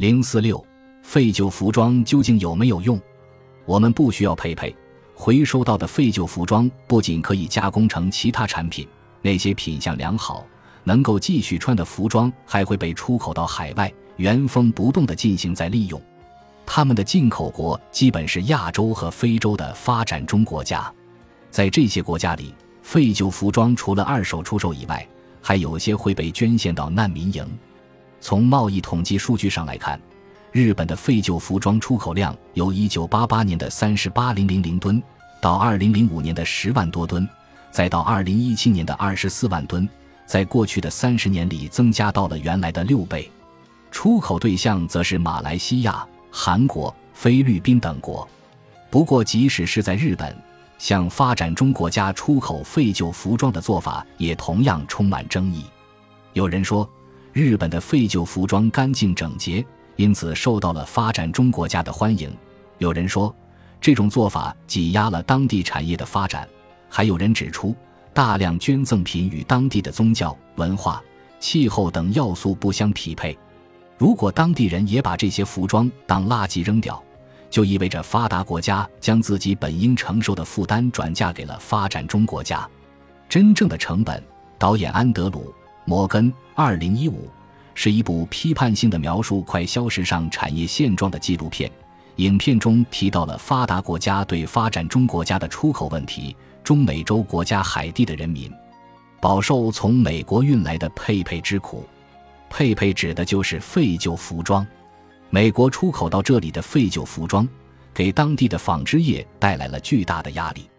零四六，废旧服装究竟有没有用？我们不需要配配，回收到的废旧服装不仅可以加工成其他产品，那些品相良好、能够继续穿的服装还会被出口到海外，原封不动地进行再利用。他们的进口国基本是亚洲和非洲的发展中国家，在这些国家里，废旧服装除了二手出售以外，还有些会被捐献到难民营。从贸易统计数据上来看，日本的废旧服装出口量由1988年的38零零零吨，到2005年的10万多吨，再到2017年的24万吨，在过去的三十年里增加到了原来的六倍。出口对象则是马来西亚、韩国、菲律宾等国。不过，即使是在日本，向发展中国家出口废旧服装的做法也同样充满争议。有人说。日本的废旧服装干净整洁，因此受到了发展中国家的欢迎。有人说，这种做法挤压了当地产业的发展；还有人指出，大量捐赠品与当地的宗教、文化、气候等要素不相匹配。如果当地人也把这些服装当垃圾扔掉，就意味着发达国家将自己本应承受的负担转嫁给了发展中国家。真正的成本，导演安德鲁。摩根，二零一五，是一部批判性的描述快消时尚产业现状的纪录片。影片中提到了发达国家对发展中国家的出口问题。中美洲国家海地的人民饱受从美国运来的佩佩之苦。佩佩指的就是废旧服装。美国出口到这里的废旧服装，给当地的纺织业带来了巨大的压力。